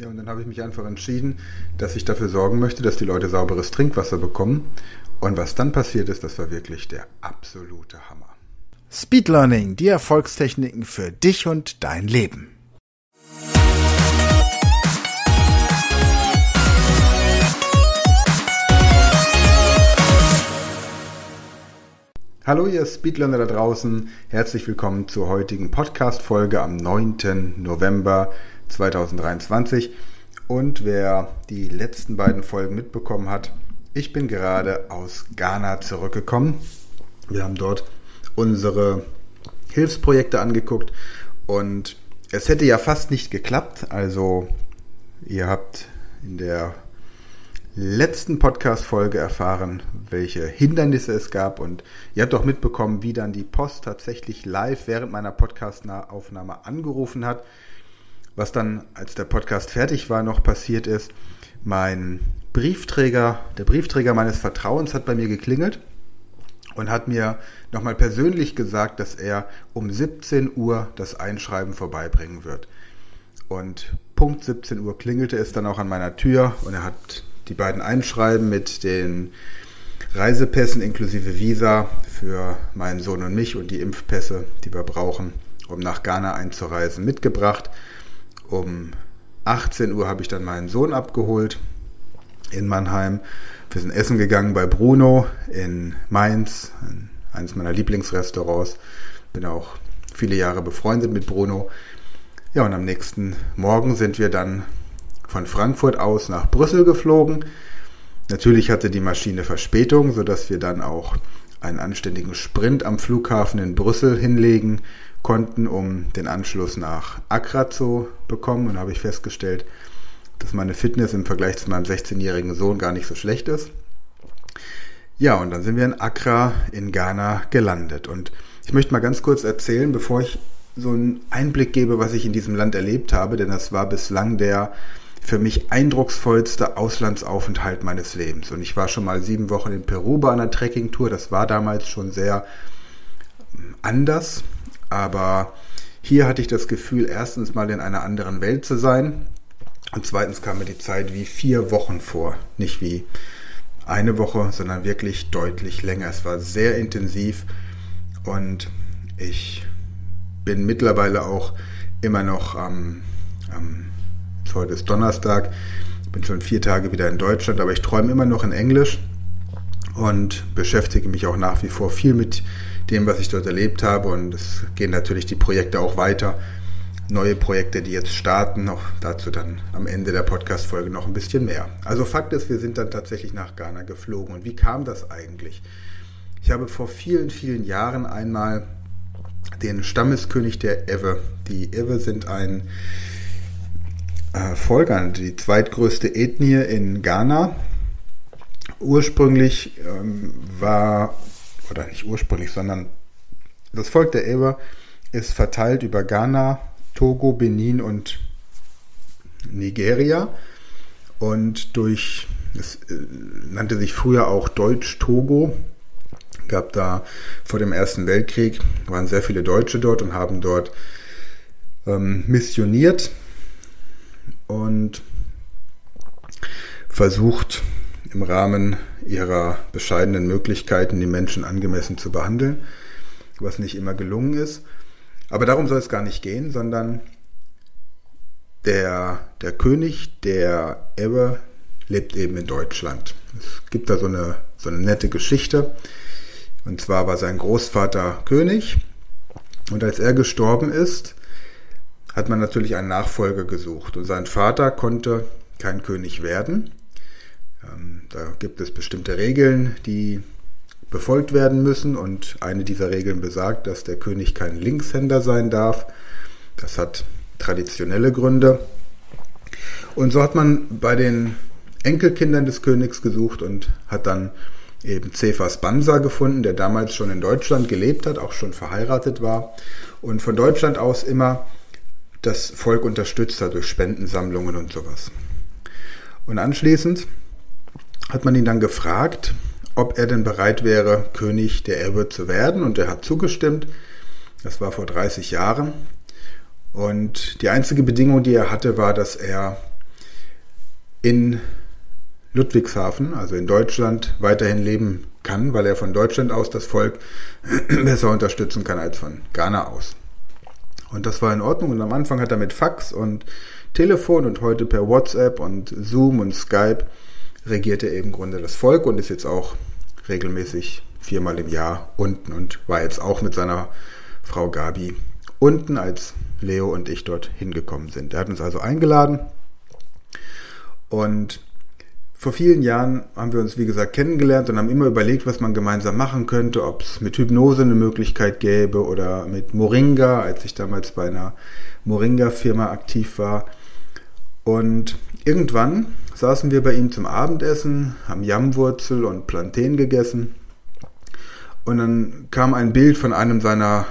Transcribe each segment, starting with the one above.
Ja, und dann habe ich mich einfach entschieden, dass ich dafür sorgen möchte, dass die Leute sauberes Trinkwasser bekommen. Und was dann passiert ist, das war wirklich der absolute Hammer. Speed Learning, die Erfolgstechniken für dich und dein Leben. Hallo ihr Speedlearner da draußen, herzlich willkommen zur heutigen Podcast-Folge am 9. November 2023. Und wer die letzten beiden Folgen mitbekommen hat, ich bin gerade aus Ghana zurückgekommen. Wir haben dort unsere Hilfsprojekte angeguckt und es hätte ja fast nicht geklappt. Also ihr habt in der letzten Podcast-Folge erfahren, welche Hindernisse es gab und ihr habt auch mitbekommen, wie dann die Post tatsächlich live während meiner Podcast-Aufnahme angerufen hat. Was dann, als der Podcast fertig war, noch passiert ist, mein Briefträger, der Briefträger meines Vertrauens hat bei mir geklingelt und hat mir nochmal persönlich gesagt, dass er um 17 Uhr das Einschreiben vorbeibringen wird. Und Punkt 17 Uhr klingelte es dann auch an meiner Tür und er hat die beiden Einschreiben mit den Reisepässen inklusive Visa für meinen Sohn und mich und die Impfpässe, die wir brauchen, um nach Ghana einzureisen, mitgebracht. Um 18 Uhr habe ich dann meinen Sohn abgeholt in Mannheim. Wir sind essen gegangen bei Bruno in Mainz, eines meiner Lieblingsrestaurants. Bin auch viele Jahre befreundet mit Bruno. Ja, und am nächsten Morgen sind wir dann von Frankfurt aus nach Brüssel geflogen. Natürlich hatte die Maschine Verspätung, sodass wir dann auch einen anständigen Sprint am Flughafen in Brüssel hinlegen konnten, um den Anschluss nach Accra zu bekommen. Und habe ich festgestellt, dass meine Fitness im Vergleich zu meinem 16-jährigen Sohn gar nicht so schlecht ist. Ja, und dann sind wir in Accra in Ghana gelandet. Und ich möchte mal ganz kurz erzählen, bevor ich so einen Einblick gebe, was ich in diesem Land erlebt habe, denn das war bislang der für mich eindrucksvollste Auslandsaufenthalt meines Lebens. Und ich war schon mal sieben Wochen in Peru bei einer Trekkingtour. Das war damals schon sehr anders. Aber hier hatte ich das Gefühl, erstens mal in einer anderen Welt zu sein. Und zweitens kam mir die Zeit wie vier Wochen vor. Nicht wie eine Woche, sondern wirklich deutlich länger. Es war sehr intensiv und ich bin mittlerweile auch immer noch am, am heute ist Donnerstag, bin schon vier Tage wieder in Deutschland, aber ich träume immer noch in Englisch und beschäftige mich auch nach wie vor viel mit dem, was ich dort erlebt habe und es gehen natürlich die Projekte auch weiter. Neue Projekte, die jetzt starten, noch dazu dann am Ende der Podcast-Folge noch ein bisschen mehr. Also Fakt ist, wir sind dann tatsächlich nach Ghana geflogen. Und wie kam das eigentlich? Ich habe vor vielen, vielen Jahren einmal den Stammeskönig der Ewe. Die Ewe sind ein äh, Volk, die zweitgrößte Ethnie in Ghana. Ursprünglich ähm, war, oder nicht ursprünglich, sondern das Volk der Ewe ist verteilt über Ghana, Togo, Benin und Nigeria. Und durch, es äh, nannte sich früher auch Deutsch-Togo, gab da vor dem Ersten Weltkrieg, waren sehr viele Deutsche dort und haben dort ähm, missioniert und versucht im Rahmen ihrer bescheidenen Möglichkeiten die Menschen angemessen zu behandeln, was nicht immer gelungen ist. Aber darum soll es gar nicht gehen, sondern der, der König der Ebbe lebt eben in Deutschland. Es gibt da so eine, so eine nette Geschichte. Und zwar war sein Großvater König. Und als er gestorben ist, hat man natürlich einen Nachfolger gesucht. Und sein Vater konnte kein König werden. Ähm, da gibt es bestimmte Regeln, die befolgt werden müssen. Und eine dieser Regeln besagt, dass der König kein Linkshänder sein darf. Das hat traditionelle Gründe. Und so hat man bei den Enkelkindern des Königs gesucht und hat dann eben Cephas Bansa gefunden, der damals schon in Deutschland gelebt hat, auch schon verheiratet war und von Deutschland aus immer das Volk unterstützt hat durch Spendensammlungen und sowas. Und anschließend hat man ihn dann gefragt, ob er denn bereit wäre, König der Erbe zu werden und er hat zugestimmt. Das war vor 30 Jahren. Und die einzige Bedingung, die er hatte, war, dass er in Ludwigshafen, also in Deutschland, weiterhin leben kann, weil er von Deutschland aus das Volk besser unterstützen kann als von Ghana aus. Und das war in Ordnung. Und am Anfang hat er mit Fax und Telefon und heute per WhatsApp und Zoom und Skype regiert er eben im Grunde das Volk und ist jetzt auch regelmäßig viermal im Jahr unten und war jetzt auch mit seiner Frau Gabi unten, als Leo und ich dort hingekommen sind. Er hat uns also eingeladen und vor vielen Jahren haben wir uns, wie gesagt, kennengelernt und haben immer überlegt, was man gemeinsam machen könnte, ob es mit Hypnose eine Möglichkeit gäbe oder mit Moringa, als ich damals bei einer Moringa-Firma aktiv war. Und irgendwann saßen wir bei ihm zum Abendessen, haben Jammwurzel und Plantain gegessen. Und dann kam ein Bild von einem seiner,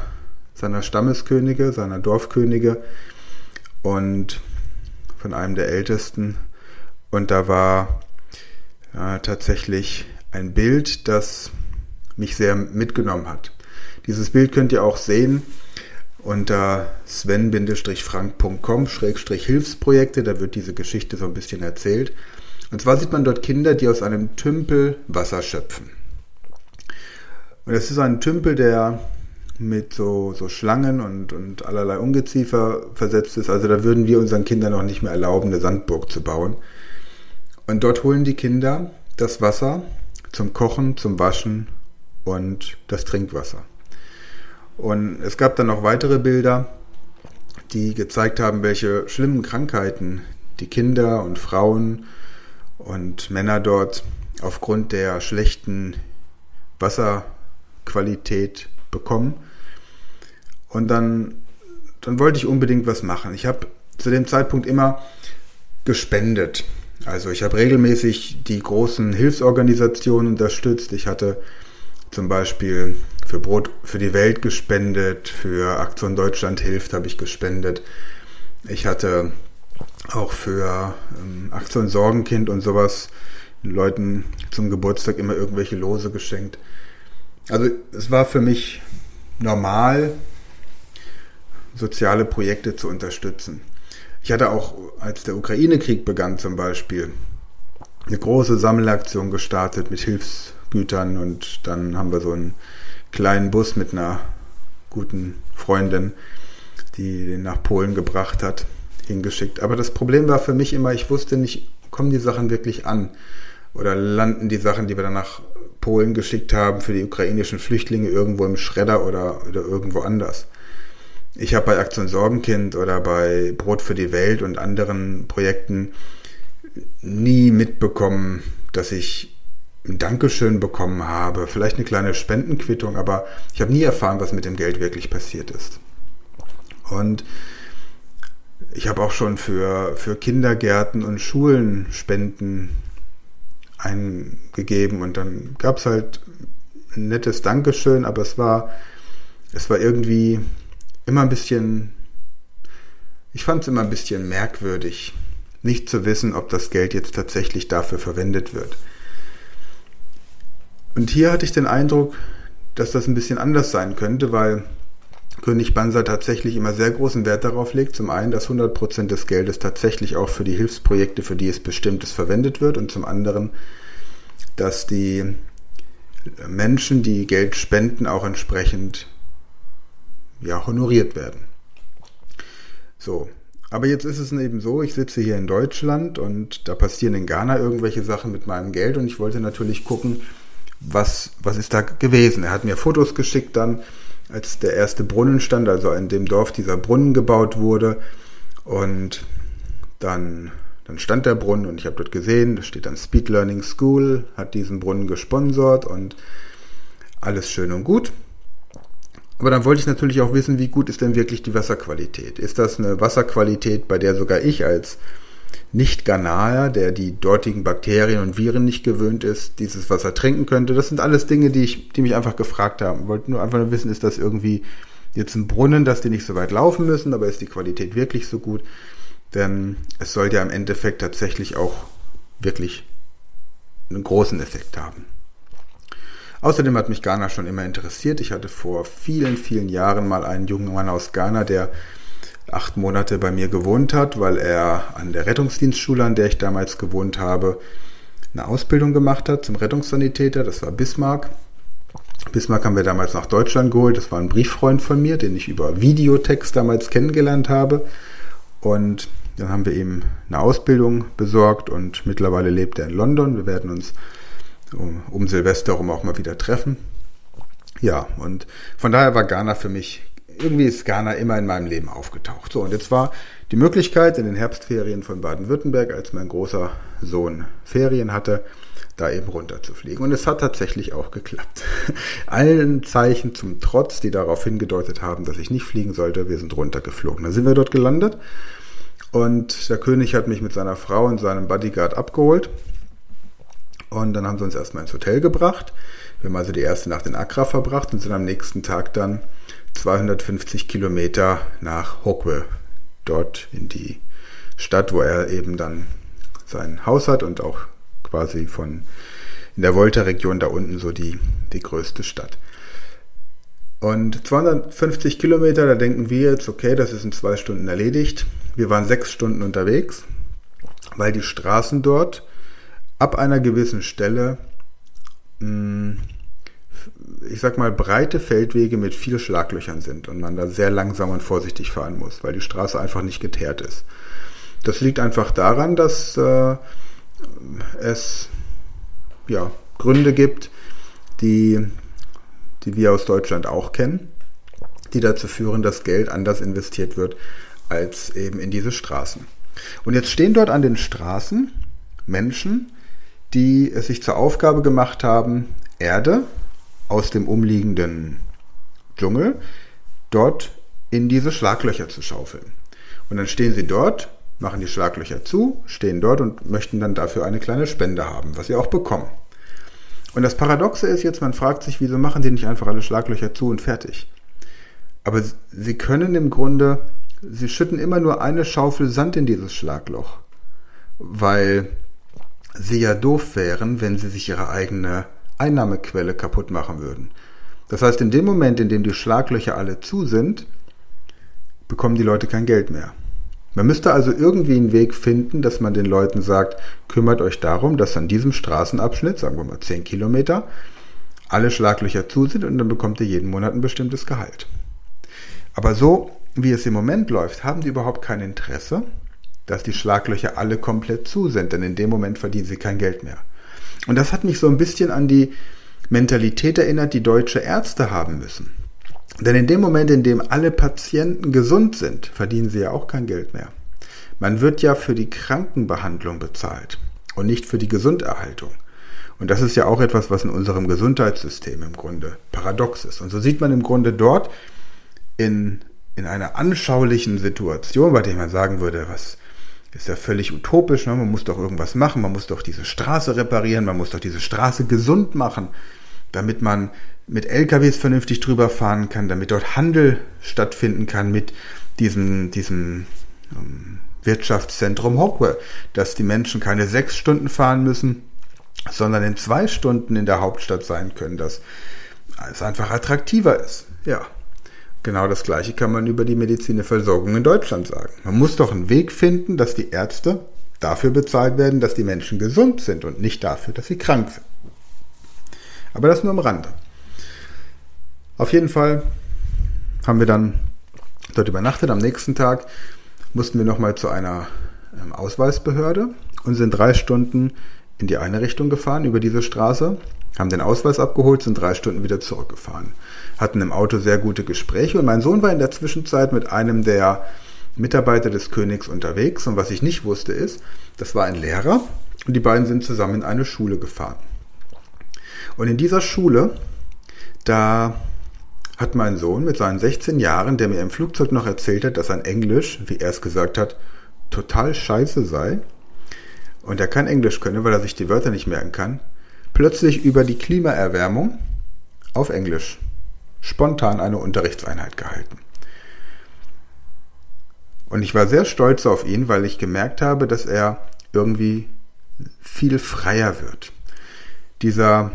seiner Stammeskönige, seiner Dorfkönige und von einem der Ältesten. Und da war äh, tatsächlich ein Bild, das mich sehr mitgenommen hat. Dieses Bild könnt ihr auch sehen unter sven-frank.com-hilfsprojekte, da wird diese Geschichte so ein bisschen erzählt. Und zwar sieht man dort Kinder, die aus einem Tümpel Wasser schöpfen. Und es ist ein Tümpel, der mit so, so Schlangen und, und allerlei Ungeziefer versetzt ist. Also da würden wir unseren Kindern noch nicht mehr erlauben, eine Sandburg zu bauen. Und dort holen die Kinder das Wasser zum Kochen, zum Waschen und das Trinkwasser. Und es gab dann noch weitere Bilder, die gezeigt haben, welche schlimmen Krankheiten die Kinder und Frauen und Männer dort aufgrund der schlechten Wasserqualität bekommen. Und dann, dann wollte ich unbedingt was machen. Ich habe zu dem Zeitpunkt immer gespendet. Also ich habe regelmäßig die großen Hilfsorganisationen unterstützt. Ich hatte zum Beispiel für Brot für die Welt gespendet, für Aktion Deutschland hilft habe ich gespendet. Ich hatte auch für ähm, Aktion Sorgenkind und sowas Leuten zum Geburtstag immer irgendwelche Lose geschenkt. Also es war für mich normal, soziale Projekte zu unterstützen. Ich hatte auch, als der Ukraine-Krieg begann zum Beispiel, eine große Sammelaktion gestartet mit Hilfsgütern und dann haben wir so einen kleinen Bus mit einer guten Freundin, die den nach Polen gebracht hat, hingeschickt. Aber das Problem war für mich immer, ich wusste nicht, kommen die Sachen wirklich an? Oder landen die Sachen, die wir dann nach Polen geschickt haben, für die ukrainischen Flüchtlinge irgendwo im Schredder oder, oder irgendwo anders? Ich habe bei Aktion Sorgenkind oder bei Brot für die Welt und anderen Projekten nie mitbekommen, dass ich ein Dankeschön bekommen habe, vielleicht eine kleine Spendenquittung, aber ich habe nie erfahren, was mit dem Geld wirklich passiert ist. Und ich habe auch schon für, für Kindergärten und Schulen Spenden eingegeben und dann gab es halt ein nettes Dankeschön, aber es war, es war irgendwie immer ein bisschen, ich fand es immer ein bisschen merkwürdig, nicht zu wissen, ob das Geld jetzt tatsächlich dafür verwendet wird. Und hier hatte ich den Eindruck, dass das ein bisschen anders sein könnte, weil König Banzer tatsächlich immer sehr großen Wert darauf legt, zum einen, dass 100% des Geldes tatsächlich auch für die Hilfsprojekte, für die es bestimmt ist, verwendet wird und zum anderen, dass die Menschen, die Geld spenden, auch entsprechend ja, honoriert werden. So, aber jetzt ist es eben so, ich sitze hier in Deutschland und da passieren in Ghana irgendwelche Sachen mit meinem Geld und ich wollte natürlich gucken, was, was ist da gewesen. Er hat mir Fotos geschickt dann, als der erste Brunnen stand, also in dem Dorf dieser Brunnen gebaut wurde und dann, dann stand der Brunnen und ich habe dort gesehen, da steht dann Speed Learning School, hat diesen Brunnen gesponsert und alles schön und gut. Aber dann wollte ich natürlich auch wissen, wie gut ist denn wirklich die Wasserqualität? Ist das eine Wasserqualität, bei der sogar ich als Nicht-Ghanaer, der die dortigen Bakterien und Viren nicht gewöhnt ist, dieses Wasser trinken könnte. Das sind alles Dinge, die, ich, die mich einfach gefragt haben. Ich wollte nur einfach nur wissen, ist das irgendwie jetzt ein Brunnen, dass die nicht so weit laufen müssen, aber ist die Qualität wirklich so gut? Denn es soll ja im Endeffekt tatsächlich auch wirklich einen großen Effekt haben. Außerdem hat mich Ghana schon immer interessiert. Ich hatte vor vielen, vielen Jahren mal einen jungen Mann aus Ghana, der acht Monate bei mir gewohnt hat, weil er an der Rettungsdienstschule, an der ich damals gewohnt habe, eine Ausbildung gemacht hat zum Rettungssanitäter. Das war Bismarck. Bismarck haben wir damals nach Deutschland geholt. Das war ein Brieffreund von mir, den ich über Videotext damals kennengelernt habe. Und dann haben wir ihm eine Ausbildung besorgt und mittlerweile lebt er in London. Wir werden uns um, um Silvester herum auch mal wieder treffen. Ja, und von daher war Ghana für mich, irgendwie ist Ghana immer in meinem Leben aufgetaucht. So, und jetzt war die Möglichkeit in den Herbstferien von Baden-Württemberg, als mein großer Sohn Ferien hatte, da eben runterzufliegen. Und es hat tatsächlich auch geklappt. Allen Zeichen zum Trotz, die darauf hingedeutet haben, dass ich nicht fliegen sollte, wir sind runtergeflogen. Dann sind wir dort gelandet und der König hat mich mit seiner Frau und seinem Bodyguard abgeholt. Und dann haben sie uns erstmal ins Hotel gebracht. Wir haben also die erste Nacht in Accra verbracht und sind am nächsten Tag dann 250 Kilometer nach Hokwe, dort in die Stadt, wo er eben dann sein Haus hat und auch quasi von in der Volta-Region da unten so die, die größte Stadt. Und 250 Kilometer, da denken wir jetzt, okay, das ist in zwei Stunden erledigt. Wir waren sechs Stunden unterwegs, weil die Straßen dort ab einer gewissen Stelle, hm, ich sag mal, breite Feldwege mit viel Schlaglöchern sind und man da sehr langsam und vorsichtig fahren muss, weil die Straße einfach nicht geteert ist. Das liegt einfach daran, dass äh, es ja, Gründe gibt, die, die wir aus Deutschland auch kennen, die dazu führen, dass Geld anders investiert wird als eben in diese Straßen. Und jetzt stehen dort an den Straßen Menschen, die es sich zur Aufgabe gemacht haben, Erde aus dem umliegenden Dschungel dort in diese Schlaglöcher zu schaufeln. Und dann stehen sie dort, machen die Schlaglöcher zu, stehen dort und möchten dann dafür eine kleine Spende haben, was sie auch bekommen. Und das Paradoxe ist jetzt, man fragt sich, wieso machen sie nicht einfach alle Schlaglöcher zu und fertig? Aber sie können im Grunde, sie schütten immer nur eine Schaufel Sand in dieses Schlagloch, weil sie ja doof wären, wenn sie sich ihre eigene Einnahmequelle kaputt machen würden. Das heißt, in dem Moment, in dem die Schlaglöcher alle zu sind, bekommen die Leute kein Geld mehr. Man müsste also irgendwie einen Weg finden, dass man den Leuten sagt, kümmert euch darum, dass an diesem Straßenabschnitt, sagen wir mal 10 Kilometer, alle Schlaglöcher zu sind und dann bekommt ihr jeden Monat ein bestimmtes Gehalt. Aber so wie es im Moment läuft, haben die überhaupt kein Interesse, dass die Schlaglöcher alle komplett zu sind, denn in dem Moment verdienen sie kein Geld mehr. Und das hat mich so ein bisschen an die Mentalität erinnert, die deutsche Ärzte haben müssen. Denn in dem Moment, in dem alle Patienten gesund sind, verdienen sie ja auch kein Geld mehr. Man wird ja für die Krankenbehandlung bezahlt und nicht für die Gesunderhaltung. Und das ist ja auch etwas, was in unserem Gesundheitssystem im Grunde paradox ist. Und so sieht man im Grunde dort in, in einer anschaulichen Situation, bei der man sagen würde, was ist ja völlig utopisch, ne? man muss doch irgendwas machen, man muss doch diese Straße reparieren, man muss doch diese Straße gesund machen, damit man mit LKWs vernünftig drüber fahren kann, damit dort Handel stattfinden kann mit diesem, diesem ähm, Wirtschaftszentrum Hockwell, dass die Menschen keine sechs Stunden fahren müssen, sondern in zwei Stunden in der Hauptstadt sein können, dass es einfach attraktiver ist. Ja, genau das Gleiche kann man über die Medizinversorgung in Deutschland sagen. Man muss doch einen Weg finden, dass die Ärzte dafür bezahlt werden, dass die Menschen gesund sind und nicht dafür, dass sie krank sind. Aber das nur am Rande. Auf jeden Fall haben wir dann dort übernachtet. Am nächsten Tag mussten wir nochmal zu einer ähm, Ausweisbehörde und sind drei Stunden in die eine Richtung gefahren über diese Straße, haben den Ausweis abgeholt, sind drei Stunden wieder zurückgefahren. Hatten im Auto sehr gute Gespräche und mein Sohn war in der Zwischenzeit mit einem der Mitarbeiter des Königs unterwegs und was ich nicht wusste ist, das war ein Lehrer und die beiden sind zusammen in eine Schule gefahren. Und in dieser Schule, da hat mein Sohn mit seinen 16 Jahren, der mir im Flugzeug noch erzählt hat, dass sein Englisch, wie er es gesagt hat, total scheiße sei und er kein Englisch könne, weil er sich die Wörter nicht merken kann, plötzlich über die Klimaerwärmung auf Englisch spontan eine Unterrichtseinheit gehalten. Und ich war sehr stolz auf ihn, weil ich gemerkt habe, dass er irgendwie viel freier wird. Dieser,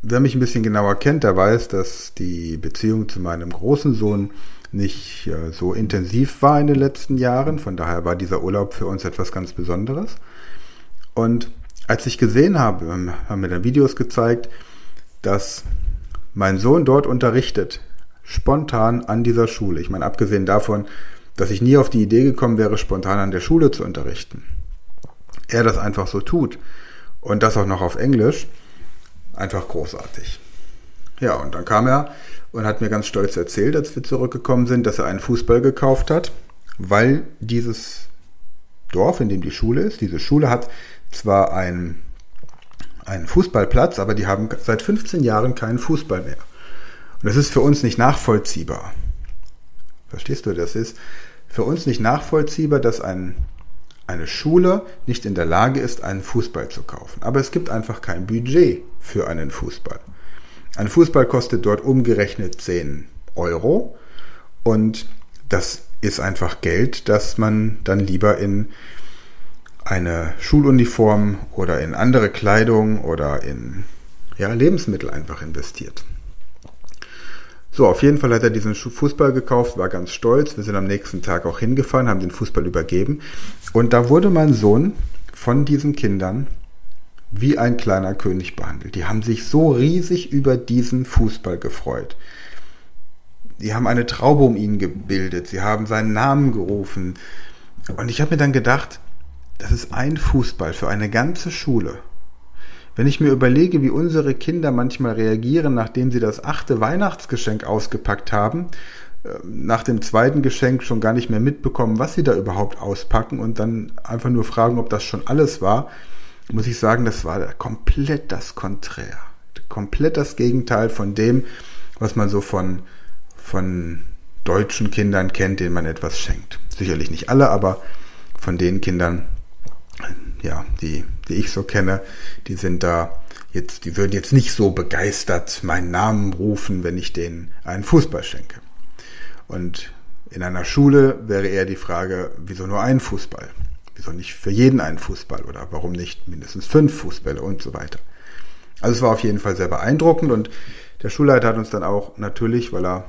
wer mich ein bisschen genauer kennt, der weiß, dass die Beziehung zu meinem großen Sohn nicht äh, so intensiv war in den letzten Jahren. Von daher war dieser Urlaub für uns etwas ganz Besonderes. Und als ich gesehen habe, haben mir dann Videos gezeigt, dass mein Sohn dort unterrichtet, spontan an dieser Schule. Ich meine, abgesehen davon, dass ich nie auf die Idee gekommen wäre, spontan an der Schule zu unterrichten. Er das einfach so tut und das auch noch auf Englisch, einfach großartig. Ja, und dann kam er und hat mir ganz stolz erzählt, als wir zurückgekommen sind, dass er einen Fußball gekauft hat, weil dieses Dorf, in dem die Schule ist, diese Schule hat zwar einen, einen Fußballplatz, aber die haben seit 15 Jahren keinen Fußball mehr. Und das ist für uns nicht nachvollziehbar. Verstehst du, das ist für uns nicht nachvollziehbar, dass ein, eine Schule nicht in der Lage ist, einen Fußball zu kaufen. Aber es gibt einfach kein Budget für einen Fußball. Ein Fußball kostet dort umgerechnet 10 Euro und das ist einfach Geld, das man dann lieber in eine Schuluniform oder in andere Kleidung oder in ja, Lebensmittel einfach investiert. So, auf jeden Fall hat er diesen Fußball gekauft, war ganz stolz. Wir sind am nächsten Tag auch hingefahren, haben den Fußball übergeben. Und da wurde mein Sohn von diesen Kindern wie ein kleiner König behandelt. Die haben sich so riesig über diesen Fußball gefreut. Die haben eine Traube um ihn gebildet. Sie haben seinen Namen gerufen. Und ich habe mir dann gedacht, das ist ein Fußball für eine ganze Schule. Wenn ich mir überlege, wie unsere Kinder manchmal reagieren, nachdem sie das achte Weihnachtsgeschenk ausgepackt haben, äh, nach dem zweiten Geschenk schon gar nicht mehr mitbekommen, was sie da überhaupt auspacken und dann einfach nur fragen, ob das schon alles war, muss ich sagen, das war komplett das Konträr. Komplett das Gegenteil von dem, was man so von, von deutschen Kindern kennt, denen man etwas schenkt. Sicherlich nicht alle, aber von den Kindern, ja, die, die ich so kenne, die sind da jetzt, die würden jetzt nicht so begeistert meinen Namen rufen, wenn ich denen einen Fußball schenke. Und in einer Schule wäre eher die Frage, wieso nur ein Fußball? Wieso nicht für jeden einen Fußball oder warum nicht mindestens fünf Fußbälle und so weiter? Also es war auf jeden Fall sehr beeindruckend und der Schulleiter hat uns dann auch natürlich, weil er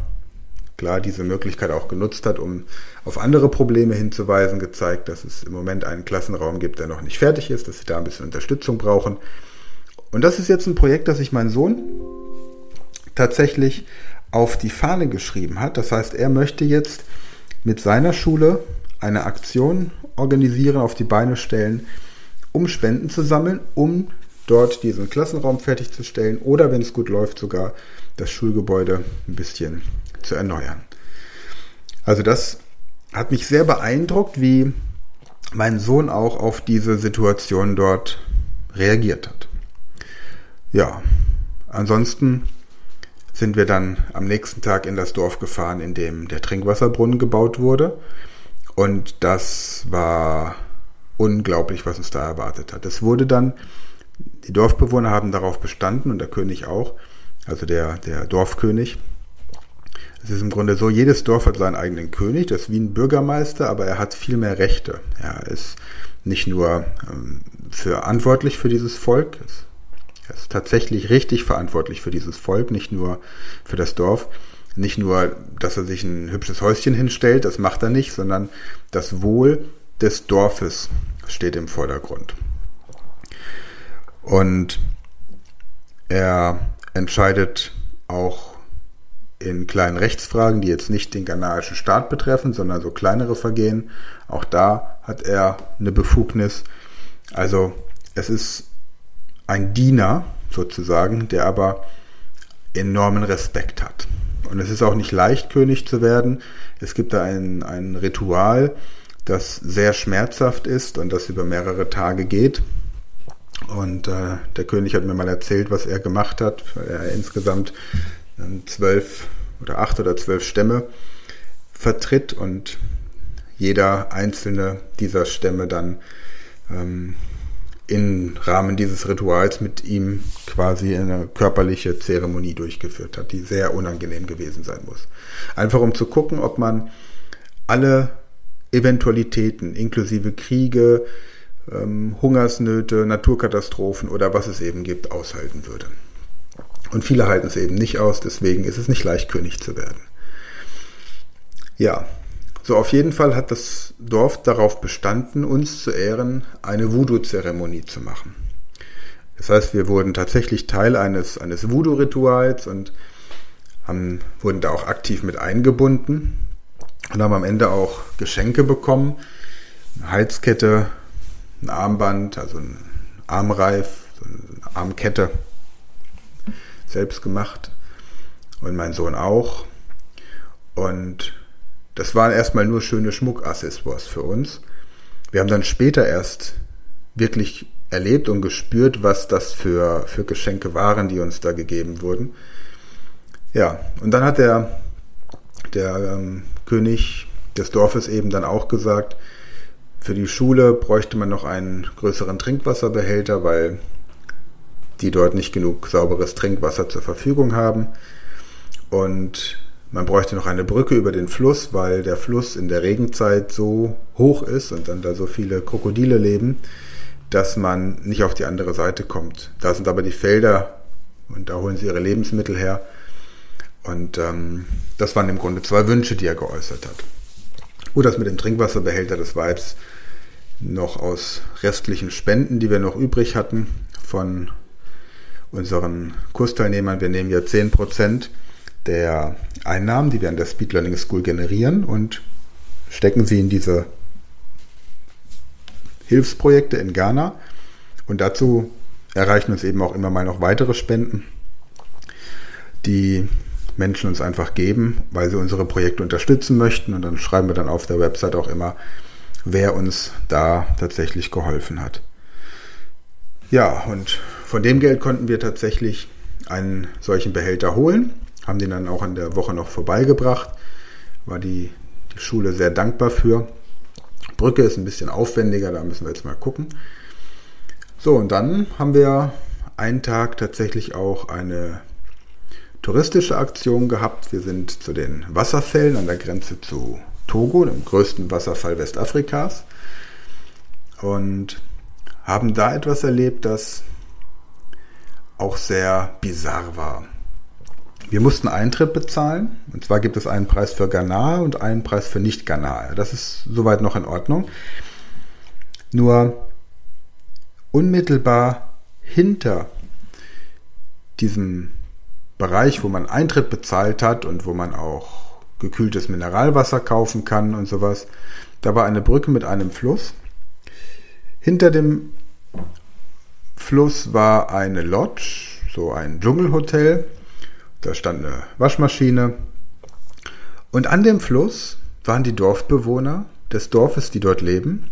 klar diese Möglichkeit auch genutzt hat, um auf andere Probleme hinzuweisen, gezeigt, dass es im Moment einen Klassenraum gibt, der noch nicht fertig ist, dass sie da ein bisschen Unterstützung brauchen. Und das ist jetzt ein Projekt, das sich mein Sohn tatsächlich auf die Fahne geschrieben hat. Das heißt, er möchte jetzt mit seiner Schule eine Aktion organisieren, auf die Beine stellen, um Spenden zu sammeln, um dort diesen Klassenraum fertigzustellen oder, wenn es gut läuft, sogar das Schulgebäude ein bisschen zu erneuern. Also das hat mich sehr beeindruckt, wie mein Sohn auch auf diese Situation dort reagiert hat. Ja, ansonsten sind wir dann am nächsten Tag in das Dorf gefahren, in dem der Trinkwasserbrunnen gebaut wurde. Und das war unglaublich, was uns da erwartet hat. Es wurde dann, die Dorfbewohner haben darauf bestanden und der König auch, also der, der Dorfkönig, es ist im Grunde so, jedes Dorf hat seinen eigenen König, das ist wie ein Bürgermeister, aber er hat viel mehr Rechte. Er ist nicht nur ähm, verantwortlich für dieses Volk, er ist tatsächlich richtig verantwortlich für dieses Volk, nicht nur für das Dorf. Nicht nur, dass er sich ein hübsches Häuschen hinstellt, das macht er nicht, sondern das Wohl des Dorfes steht im Vordergrund. Und er entscheidet auch in kleinen Rechtsfragen, die jetzt nicht den ghanaischen Staat betreffen, sondern so kleinere Vergehen. Auch da hat er eine Befugnis. Also es ist ein Diener sozusagen, der aber enormen Respekt hat. Und es ist auch nicht leicht, König zu werden. Es gibt da ein, ein Ritual, das sehr schmerzhaft ist und das über mehrere Tage geht. Und äh, der König hat mir mal erzählt, was er gemacht hat, er insgesamt zwölf oder acht oder zwölf Stämme vertritt und jeder einzelne dieser Stämme dann ähm, im Rahmen dieses Rituals mit ihm quasi eine körperliche Zeremonie durchgeführt hat, die sehr unangenehm gewesen sein muss. Einfach um zu gucken, ob man alle Eventualitäten inklusive Kriege, ähm, Hungersnöte, Naturkatastrophen oder was es eben gibt, aushalten würde. Und viele halten es eben nicht aus, deswegen ist es nicht leicht, König zu werden. Ja, so auf jeden Fall hat das Dorf darauf bestanden, uns zu Ehren eine Voodoo-Zeremonie zu machen. Das heißt, wir wurden tatsächlich Teil eines, eines Voodoo-Rituals und haben, wurden da auch aktiv mit eingebunden und haben am Ende auch Geschenke bekommen. Eine Halskette, ein Armband, also ein Armreif, so eine Armkette, selbst gemacht. Und mein Sohn auch. Und das waren erstmal nur schöne Schmuckaccessoires für uns. Wir haben dann später erst wirklich erlebt und gespürt, was das für, für Geschenke waren, die uns da gegeben wurden. Ja, und dann hat der, der ähm, König des Dorfes eben dann auch gesagt, für die Schule bräuchte man noch einen größeren Trinkwasserbehälter, weil die dort nicht genug sauberes Trinkwasser zur Verfügung haben. Und man bräuchte noch eine Brücke über den Fluss, weil der Fluss in der Regenzeit so hoch ist und dann da so viele Krokodile leben, dass man nicht auf die andere Seite kommt. Da sind aber die Felder und da holen sie ihre Lebensmittel her. Und ähm, das waren im Grunde zwei Wünsche, die er geäußert hat. Gut, das mit dem Trinkwasserbehälter, war jetzt noch aus restlichen Spenden, die wir noch übrig hatten von unseren Kursteilnehmern. Wir nehmen ja 10 Prozent der Einnahmen, die wir an der Speed Learning School generieren und stecken sie in diese Hilfsprojekte in Ghana. Und dazu erreichen uns eben auch immer mal noch weitere Spenden, die Menschen uns einfach geben, weil sie unsere Projekte unterstützen möchten. Und dann schreiben wir dann auf der Website auch immer, wer uns da tatsächlich geholfen hat. Ja, und von dem Geld konnten wir tatsächlich einen solchen Behälter holen haben den dann auch in der Woche noch vorbeigebracht. War die, die Schule sehr dankbar für. Brücke ist ein bisschen aufwendiger, da müssen wir jetzt mal gucken. So, und dann haben wir einen Tag tatsächlich auch eine touristische Aktion gehabt. Wir sind zu den Wasserfällen an der Grenze zu Togo, dem größten Wasserfall Westafrikas. Und haben da etwas erlebt, das auch sehr bizarr war. Wir mussten Eintritt bezahlen. Und zwar gibt es einen Preis für Ghana und einen Preis für Nicht-Ghana. Das ist soweit noch in Ordnung. Nur unmittelbar hinter diesem Bereich, wo man Eintritt bezahlt hat und wo man auch gekühltes Mineralwasser kaufen kann und sowas, da war eine Brücke mit einem Fluss. Hinter dem Fluss war eine Lodge, so ein Dschungelhotel da stand eine Waschmaschine. Und an dem Fluss waren die Dorfbewohner des Dorfes, die dort leben,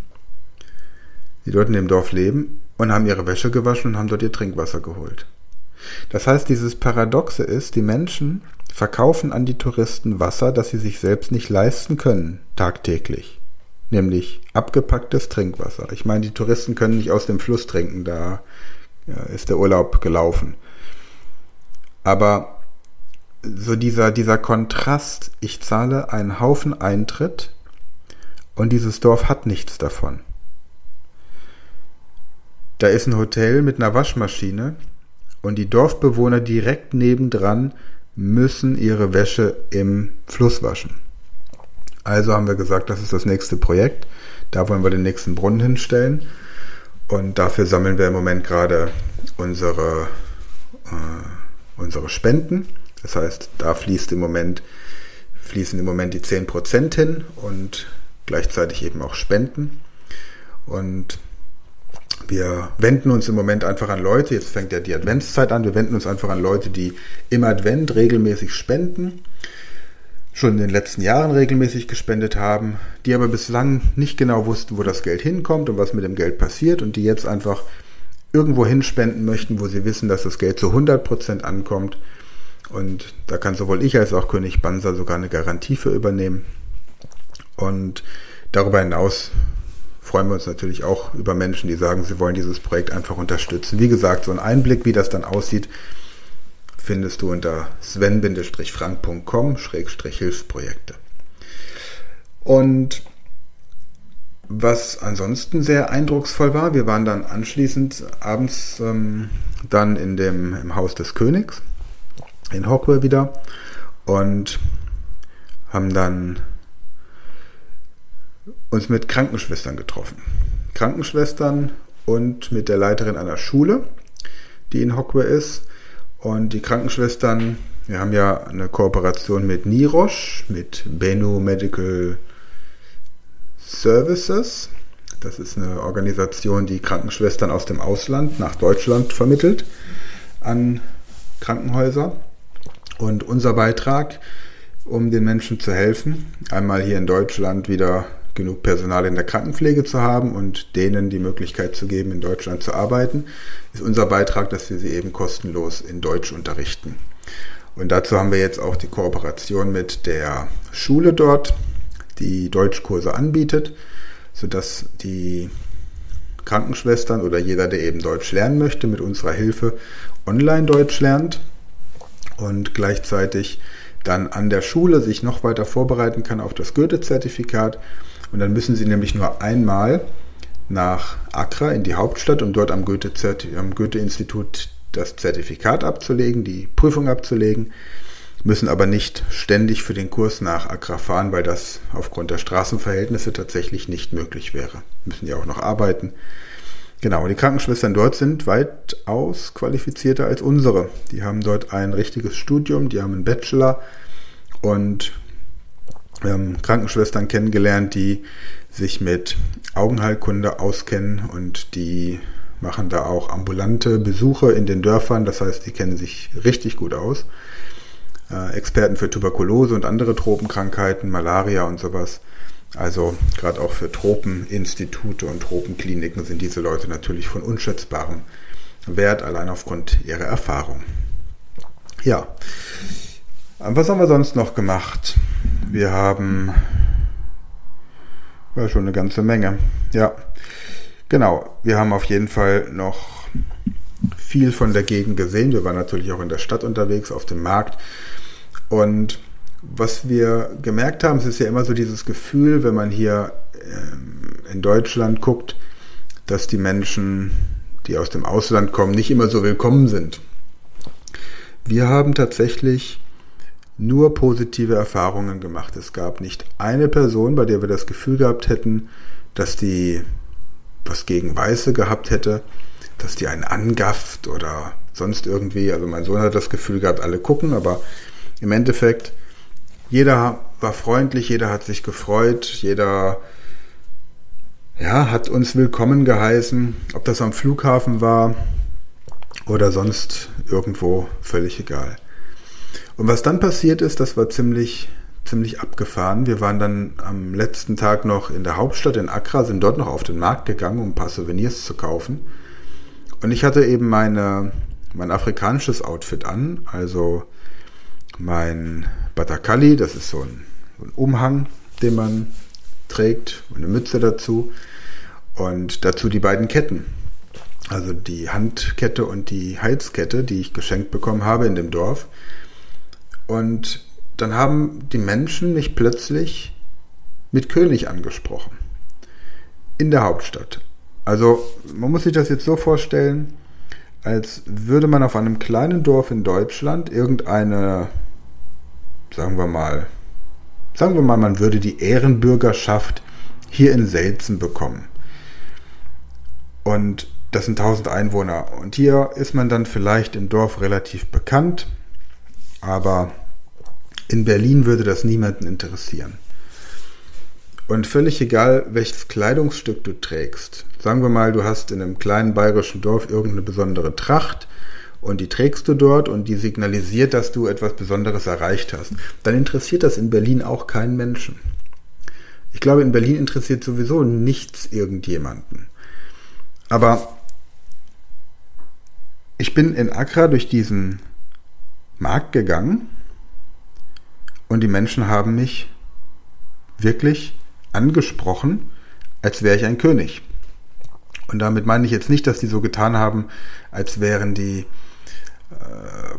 die dort in dem Dorf leben und haben ihre Wäsche gewaschen und haben dort ihr Trinkwasser geholt. Das heißt, dieses Paradoxe ist, die Menschen verkaufen an die Touristen Wasser, das sie sich selbst nicht leisten können, tagtäglich. Nämlich abgepacktes Trinkwasser. Ich meine, die Touristen können nicht aus dem Fluss trinken, da ist der Urlaub gelaufen. Aber so dieser, dieser Kontrast, ich zahle einen Haufen Eintritt und dieses Dorf hat nichts davon. Da ist ein Hotel mit einer Waschmaschine und die Dorfbewohner direkt nebendran müssen ihre Wäsche im Fluss waschen. Also haben wir gesagt, das ist das nächste Projekt. Da wollen wir den nächsten Brunnen hinstellen. Und dafür sammeln wir im Moment gerade unsere, äh, unsere Spenden. Das heißt, da fließt im Moment, fließen im Moment die 10% hin und gleichzeitig eben auch Spenden. Und wir wenden uns im Moment einfach an Leute, jetzt fängt ja die Adventszeit an, wir wenden uns einfach an Leute, die im Advent regelmäßig spenden, schon in den letzten Jahren regelmäßig gespendet haben, die aber bislang nicht genau wussten, wo das Geld hinkommt und was mit dem Geld passiert und die jetzt einfach irgendwo hinspenden möchten, wo sie wissen, dass das Geld zu 100% ankommt und da kann sowohl ich als auch König Bansa sogar eine Garantie für übernehmen. Und darüber hinaus freuen wir uns natürlich auch über Menschen, die sagen, sie wollen dieses Projekt einfach unterstützen. Wie gesagt, so ein Einblick, wie das dann aussieht, findest du unter sven-frank.com-hilfsprojekte. Und was ansonsten sehr eindrucksvoll war, wir waren dann anschließend abends ähm, dann in dem, im Haus des Königs in Hockwell wieder und haben dann uns mit Krankenschwestern getroffen. Krankenschwestern und mit der Leiterin einer Schule, die in Hockwell ist. Und die Krankenschwestern, wir haben ja eine Kooperation mit Nirosh, mit Benu Medical Services. Das ist eine Organisation, die Krankenschwestern aus dem Ausland nach Deutschland vermittelt an Krankenhäuser. Und unser Beitrag, um den Menschen zu helfen, einmal hier in Deutschland wieder genug Personal in der Krankenpflege zu haben und denen die Möglichkeit zu geben, in Deutschland zu arbeiten, ist unser Beitrag, dass wir sie eben kostenlos in Deutsch unterrichten. Und dazu haben wir jetzt auch die Kooperation mit der Schule dort, die Deutschkurse anbietet, sodass die Krankenschwestern oder jeder, der eben Deutsch lernen möchte, mit unserer Hilfe online Deutsch lernt und gleichzeitig dann an der Schule sich noch weiter vorbereiten kann auf das Goethe-Zertifikat und dann müssen Sie nämlich nur einmal nach Accra in die Hauptstadt, um dort am Goethe-Institut das Zertifikat abzulegen, die Prüfung abzulegen, müssen aber nicht ständig für den Kurs nach Accra fahren, weil das aufgrund der Straßenverhältnisse tatsächlich nicht möglich wäre. Müssen ja auch noch arbeiten. Genau, die Krankenschwestern dort sind weitaus qualifizierter als unsere. Die haben dort ein richtiges Studium, die haben einen Bachelor und haben Krankenschwestern kennengelernt, die sich mit Augenheilkunde auskennen und die machen da auch ambulante Besuche in den Dörfern. Das heißt, die kennen sich richtig gut aus. Äh, Experten für Tuberkulose und andere Tropenkrankheiten, Malaria und sowas. Also gerade auch für Tropeninstitute und Tropenkliniken sind diese Leute natürlich von unschätzbarem Wert, allein aufgrund ihrer Erfahrung. Ja, was haben wir sonst noch gemacht? Wir haben ja, schon eine ganze Menge. Ja, genau. Wir haben auf jeden Fall noch viel von der Gegend gesehen. Wir waren natürlich auch in der Stadt unterwegs, auf dem Markt. Und was wir gemerkt haben, es ist ja immer so dieses Gefühl, wenn man hier ähm, in Deutschland guckt, dass die Menschen, die aus dem Ausland kommen, nicht immer so willkommen sind. Wir haben tatsächlich nur positive Erfahrungen gemacht. Es gab nicht eine Person, bei der wir das Gefühl gehabt hätten, dass die was gegen Weiße gehabt hätte, dass die einen angafft oder sonst irgendwie. Also mein Sohn hat das Gefühl gehabt, alle gucken, aber im Endeffekt, jeder war freundlich, jeder hat sich gefreut, jeder ja, hat uns willkommen geheißen, ob das am Flughafen war oder sonst irgendwo, völlig egal. Und was dann passiert ist, das war ziemlich, ziemlich abgefahren. Wir waren dann am letzten Tag noch in der Hauptstadt in Accra, sind dort noch auf den Markt gegangen, um ein paar Souvenirs zu kaufen. Und ich hatte eben meine, mein afrikanisches Outfit an, also mein Batakali, das ist so ein, so ein Umhang, den man trägt, eine Mütze dazu. Und dazu die beiden Ketten. Also die Handkette und die Heizkette, die ich geschenkt bekommen habe in dem Dorf. Und dann haben die Menschen mich plötzlich mit König angesprochen. In der Hauptstadt. Also man muss sich das jetzt so vorstellen, als würde man auf einem kleinen Dorf in Deutschland irgendeine, sagen wir mal, sagen wir mal, man würde die Ehrenbürgerschaft hier in Selzen bekommen. Und das sind 1000 Einwohner. Und hier ist man dann vielleicht im Dorf relativ bekannt, aber in Berlin würde das niemanden interessieren. Und völlig egal, welches Kleidungsstück du trägst. Sagen wir mal, du hast in einem kleinen bayerischen Dorf irgendeine besondere Tracht und die trägst du dort und die signalisiert, dass du etwas Besonderes erreicht hast. Dann interessiert das in Berlin auch keinen Menschen. Ich glaube, in Berlin interessiert sowieso nichts irgendjemanden. Aber ich bin in Accra durch diesen Markt gegangen und die Menschen haben mich wirklich angesprochen, als wäre ich ein König. Und damit meine ich jetzt nicht, dass die so getan haben, als wären die, äh,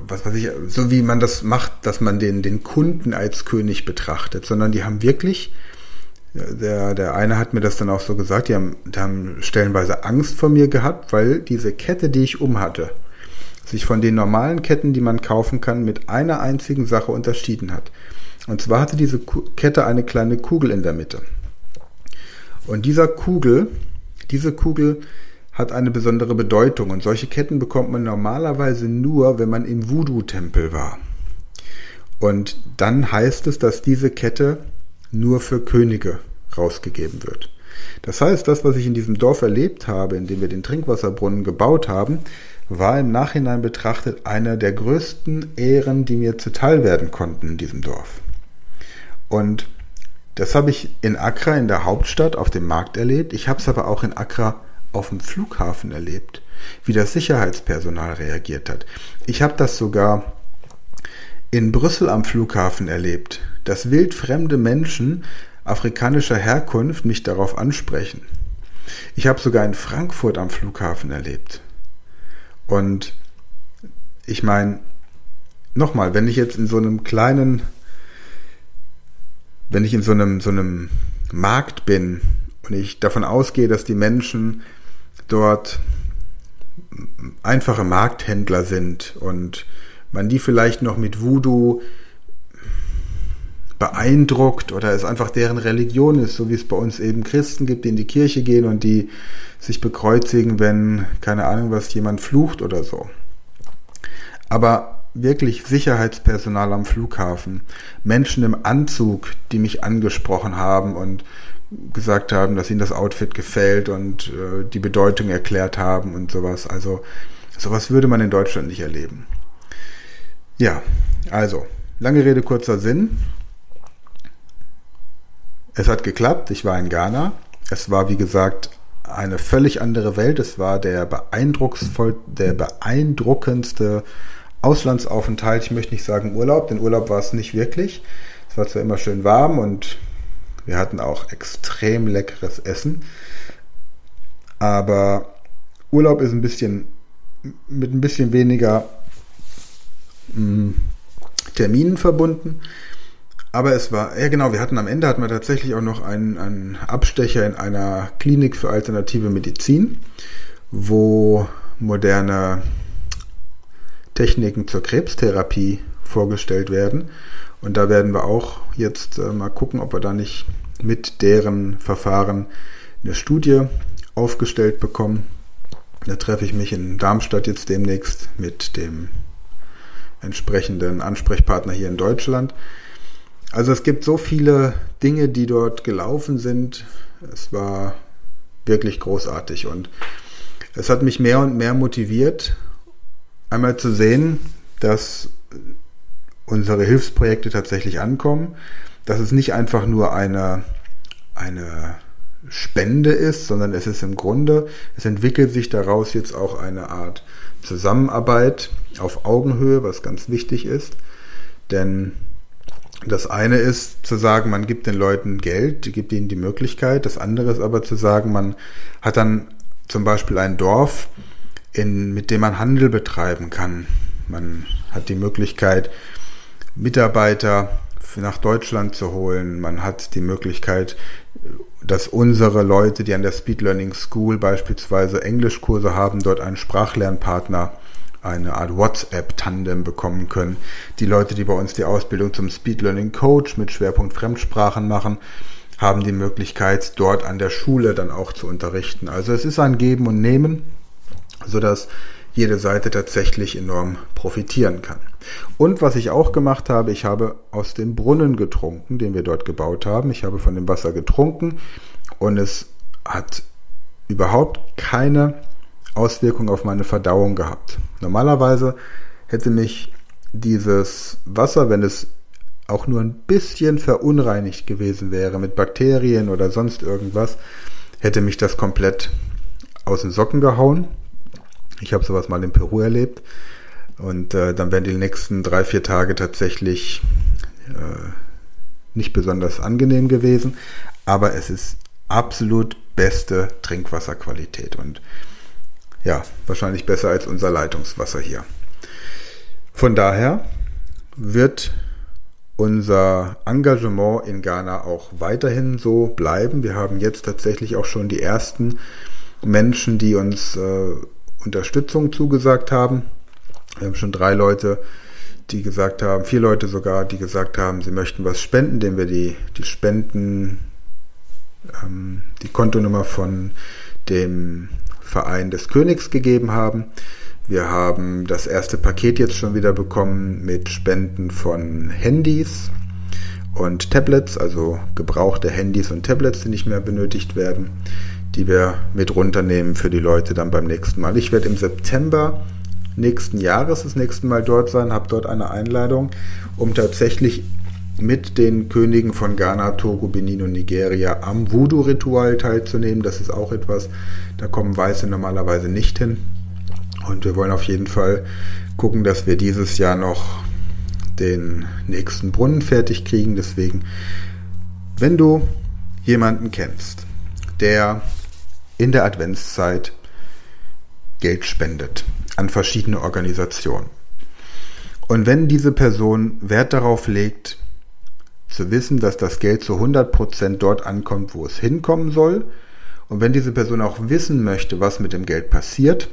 was weiß ich, so wie man das macht, dass man den, den Kunden als König betrachtet, sondern die haben wirklich, der, der eine hat mir das dann auch so gesagt, die haben, die haben stellenweise Angst vor mir gehabt, weil diese Kette, die ich um hatte, sich von den normalen Ketten, die man kaufen kann, mit einer einzigen Sache unterschieden hat. Und zwar hatte diese Kette eine kleine Kugel in der Mitte. Und dieser Kugel, diese Kugel hat eine besondere Bedeutung. Und solche Ketten bekommt man normalerweise nur, wenn man im Voodoo-Tempel war. Und dann heißt es, dass diese Kette nur für Könige rausgegeben wird. Das heißt, das, was ich in diesem Dorf erlebt habe, in dem wir den Trinkwasserbrunnen gebaut haben, war im Nachhinein betrachtet einer der größten Ehren, die mir zuteil werden konnten in diesem Dorf. Und das habe ich in Accra in der Hauptstadt auf dem Markt erlebt. Ich habe es aber auch in Accra auf dem Flughafen erlebt, wie das Sicherheitspersonal reagiert hat. Ich habe das sogar in Brüssel am Flughafen erlebt, dass wildfremde Menschen afrikanischer Herkunft mich darauf ansprechen. Ich habe sogar in Frankfurt am Flughafen erlebt. Und ich meine, nochmal, wenn ich jetzt in so einem kleinen wenn ich in so einem, so einem Markt bin und ich davon ausgehe, dass die Menschen dort einfache Markthändler sind und man die vielleicht noch mit Voodoo beeindruckt oder es einfach deren Religion ist, so wie es bei uns eben Christen gibt, die in die Kirche gehen und die sich bekreuzigen, wenn keine Ahnung was jemand flucht oder so. Aber wirklich Sicherheitspersonal am Flughafen, Menschen im Anzug, die mich angesprochen haben und gesagt haben, dass ihnen das Outfit gefällt und äh, die Bedeutung erklärt haben und sowas. Also sowas würde man in Deutschland nicht erleben. Ja, also, lange Rede, kurzer Sinn. Es hat geklappt, ich war in Ghana. Es war, wie gesagt, eine völlig andere Welt. Es war der beeindrucksvoll, der beeindruckendste Auslandsaufenthalt, ich möchte nicht sagen Urlaub, denn Urlaub war es nicht wirklich. Es war zwar immer schön warm und wir hatten auch extrem leckeres Essen, aber Urlaub ist ein bisschen mit ein bisschen weniger mh, hm, Terminen verbunden. Aber es war, ja genau, wir hatten am Ende hatten wir tatsächlich auch noch einen, einen Abstecher in einer Klinik für alternative Medizin, wo moderne Techniken zur Krebstherapie vorgestellt werden. Und da werden wir auch jetzt äh, mal gucken, ob wir da nicht mit deren Verfahren eine Studie aufgestellt bekommen. Da treffe ich mich in Darmstadt jetzt demnächst mit dem entsprechenden Ansprechpartner hier in Deutschland. Also es gibt so viele Dinge, die dort gelaufen sind. Es war wirklich großartig und es hat mich mehr und mehr motiviert, einmal zu sehen, dass unsere Hilfsprojekte tatsächlich ankommen, dass es nicht einfach nur eine, eine Spende ist, sondern es ist im Grunde, es entwickelt sich daraus jetzt auch eine Art Zusammenarbeit auf Augenhöhe, was ganz wichtig ist. Denn das eine ist zu sagen, man gibt den Leuten Geld, gibt ihnen die Möglichkeit. Das andere ist aber zu sagen, man hat dann zum Beispiel ein Dorf, in, mit dem man Handel betreiben kann. Man hat die Möglichkeit, Mitarbeiter nach Deutschland zu holen. Man hat die Möglichkeit, dass unsere Leute, die an der Speed Learning School beispielsweise Englischkurse haben, dort einen Sprachlernpartner, eine Art WhatsApp-Tandem bekommen können. Die Leute, die bei uns die Ausbildung zum Speed Learning Coach mit Schwerpunkt Fremdsprachen machen, haben die Möglichkeit, dort an der Schule dann auch zu unterrichten. Also es ist ein Geben und Nehmen sodass jede Seite tatsächlich enorm profitieren kann. Und was ich auch gemacht habe, ich habe aus dem Brunnen getrunken, den wir dort gebaut haben. Ich habe von dem Wasser getrunken und es hat überhaupt keine Auswirkung auf meine Verdauung gehabt. Normalerweise hätte mich dieses Wasser, wenn es auch nur ein bisschen verunreinigt gewesen wäre mit Bakterien oder sonst irgendwas, hätte mich das komplett aus den Socken gehauen. Ich habe sowas mal in Peru erlebt. Und äh, dann werden die nächsten drei, vier Tage tatsächlich äh, nicht besonders angenehm gewesen, aber es ist absolut beste Trinkwasserqualität und ja, wahrscheinlich besser als unser Leitungswasser hier. Von daher wird unser Engagement in Ghana auch weiterhin so bleiben. Wir haben jetzt tatsächlich auch schon die ersten Menschen, die uns äh, Unterstützung zugesagt haben. Wir haben schon drei Leute, die gesagt haben, vier Leute sogar, die gesagt haben, sie möchten was spenden, indem wir die, die Spenden, ähm, die Kontonummer von dem Verein des Königs gegeben haben. Wir haben das erste Paket jetzt schon wieder bekommen mit Spenden von Handys und Tablets, also gebrauchte Handys und Tablets, die nicht mehr benötigt werden, die wir mit runternehmen für die Leute dann beim nächsten Mal. Ich werde im September nächsten Jahres das nächste Mal dort sein, habe dort eine Einladung, um tatsächlich mit den Königen von Ghana, Togo, Benin und Nigeria am Voodoo-Ritual teilzunehmen. Das ist auch etwas, da kommen Weiße normalerweise nicht hin. Und wir wollen auf jeden Fall gucken, dass wir dieses Jahr noch den nächsten Brunnen fertig kriegen. Deswegen, wenn du jemanden kennst, der in der Adventszeit Geld spendet an verschiedene Organisationen. Und wenn diese Person Wert darauf legt, zu wissen, dass das Geld zu 100% dort ankommt, wo es hinkommen soll, und wenn diese Person auch wissen möchte, was mit dem Geld passiert,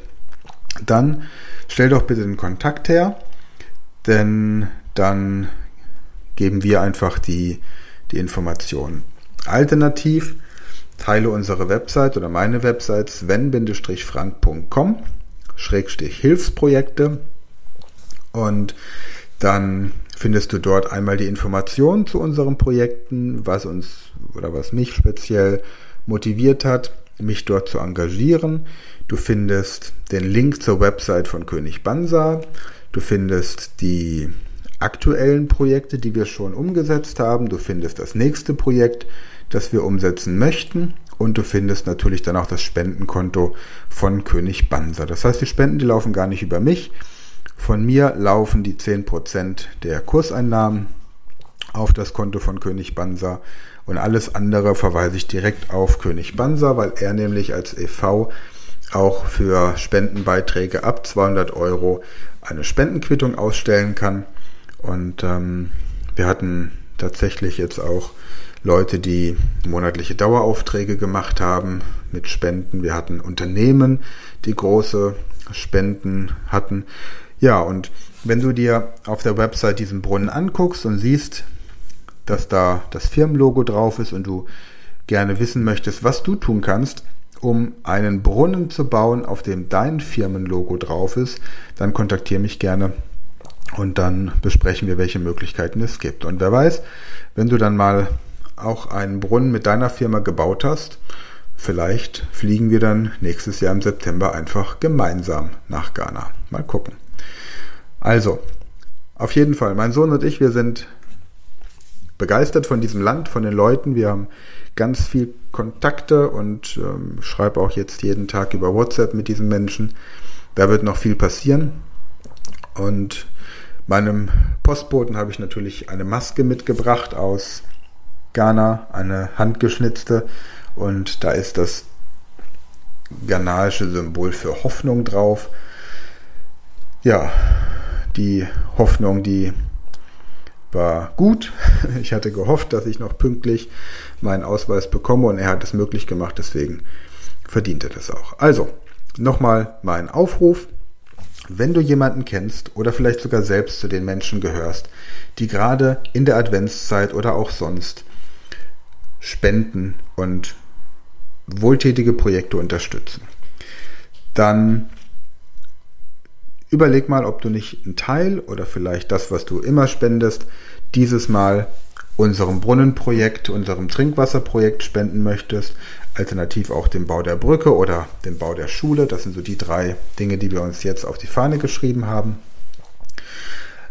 dann stell doch bitte den Kontakt her, denn dann geben wir einfach die, die Informationen. Alternativ teile unsere Website oder meine Website sven-frank.com Hilfsprojekte und dann findest du dort einmal die Informationen zu unseren Projekten, was uns oder was mich speziell motiviert hat, mich dort zu engagieren. Du findest den Link zur Website von König Bansa. Du findest die aktuellen Projekte, die wir schon umgesetzt haben. Du findest das nächste Projekt, das wir umsetzen möchten. Und du findest natürlich dann auch das Spendenkonto von König Bansa. Das heißt, die Spenden, die laufen gar nicht über mich. Von mir laufen die 10% der Kurseinnahmen auf das Konto von König Bansa und alles andere verweise ich direkt auf König Bansa, weil er nämlich als e.V auch für Spendenbeiträge ab 200 Euro eine Spendenquittung ausstellen kann. Und ähm, wir hatten tatsächlich jetzt auch Leute, die monatliche Daueraufträge gemacht haben mit Spenden. Wir hatten Unternehmen, die große Spenden hatten. Ja, und wenn du dir auf der Website diesen Brunnen anguckst und siehst, dass da das Firmenlogo drauf ist und du gerne wissen möchtest, was du tun kannst, um einen Brunnen zu bauen, auf dem dein Firmenlogo drauf ist, dann kontaktiere mich gerne und dann besprechen wir, welche Möglichkeiten es gibt. Und wer weiß, wenn du dann mal auch einen Brunnen mit deiner Firma gebaut hast, vielleicht fliegen wir dann nächstes Jahr im September einfach gemeinsam nach Ghana. Mal gucken. Also, auf jeden Fall, mein Sohn und ich, wir sind begeistert von diesem Land, von den Leuten. Wir haben ganz viel Kontakte und ähm, schreibe auch jetzt jeden Tag über WhatsApp mit diesen Menschen. Da wird noch viel passieren. Und meinem Postboten habe ich natürlich eine Maske mitgebracht aus Ghana, eine handgeschnitzte. Und da ist das ghanaische Symbol für Hoffnung drauf. Ja, die Hoffnung, die war gut. Ich hatte gehofft, dass ich noch pünktlich meinen Ausweis bekomme und er hat es möglich gemacht, deswegen verdient er das auch. Also, nochmal mein Aufruf. Wenn du jemanden kennst oder vielleicht sogar selbst zu den Menschen gehörst, die gerade in der Adventszeit oder auch sonst spenden und wohltätige Projekte unterstützen, dann Überleg mal, ob du nicht einen Teil oder vielleicht das, was du immer spendest, dieses Mal unserem Brunnenprojekt, unserem Trinkwasserprojekt spenden möchtest, alternativ auch dem Bau der Brücke oder dem Bau der Schule. Das sind so die drei Dinge, die wir uns jetzt auf die Fahne geschrieben haben.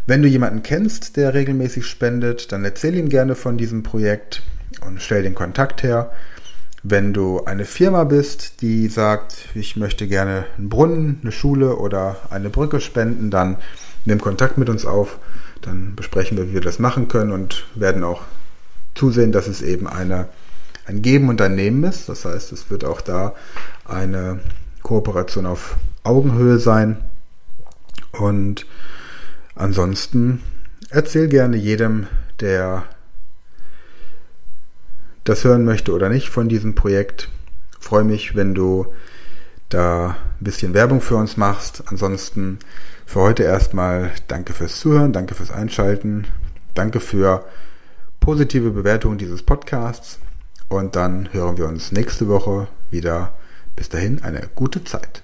Wenn du jemanden kennst, der regelmäßig spendet, dann erzähl ihm gerne von diesem Projekt und stell den Kontakt her. Wenn du eine Firma bist, die sagt, ich möchte gerne einen Brunnen, eine Schule oder eine Brücke spenden, dann nimm Kontakt mit uns auf. Dann besprechen wir, wie wir das machen können und werden auch zusehen, dass es eben eine, ein Geben und ein Nehmen ist. Das heißt, es wird auch da eine Kooperation auf Augenhöhe sein. Und ansonsten erzähl gerne jedem, der das hören möchte oder nicht von diesem Projekt. freue mich, wenn du da ein bisschen Werbung für uns machst. Ansonsten für heute erstmal danke fürs Zuhören, danke fürs Einschalten, danke für positive Bewertungen dieses Podcasts und dann hören wir uns nächste Woche wieder. Bis dahin eine gute Zeit.